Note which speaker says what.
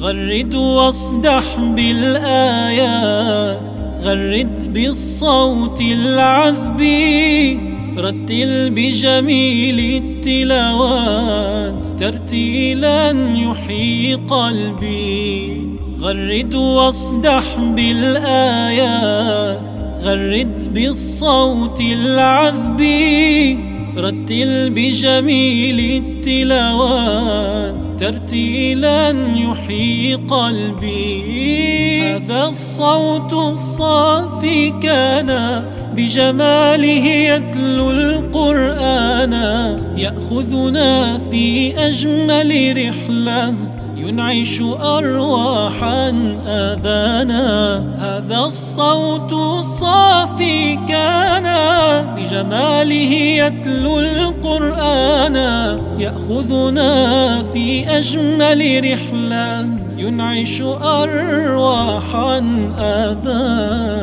Speaker 1: غرد واصدح بالآيات غرد بالصوت العذب رتل بجميل التلاوات ترتيلا يحيي قلبي. غرد واصدح بالآيات غرد بالصوت العذب رتل بجميل التلاوات. ترتيلا يحيي قلبي. هذا الصوت الصافي كان بجماله يتلو القرآن. يأخذنا في أجمل رحلة ينعش أرواحا آذانا. هذا الصوت الصافي كان بجماله يتلو القرآن. يأخذنا في أجمل رحلة ينعش أرواحا آذانا